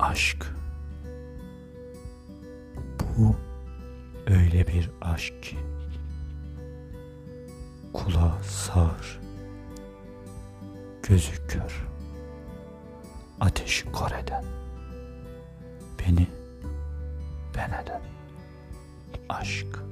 Aşk. Bu öyle bir aşk ki kulağı sağır, gözü kör, ateşi kor eden, beni ben eden aşk.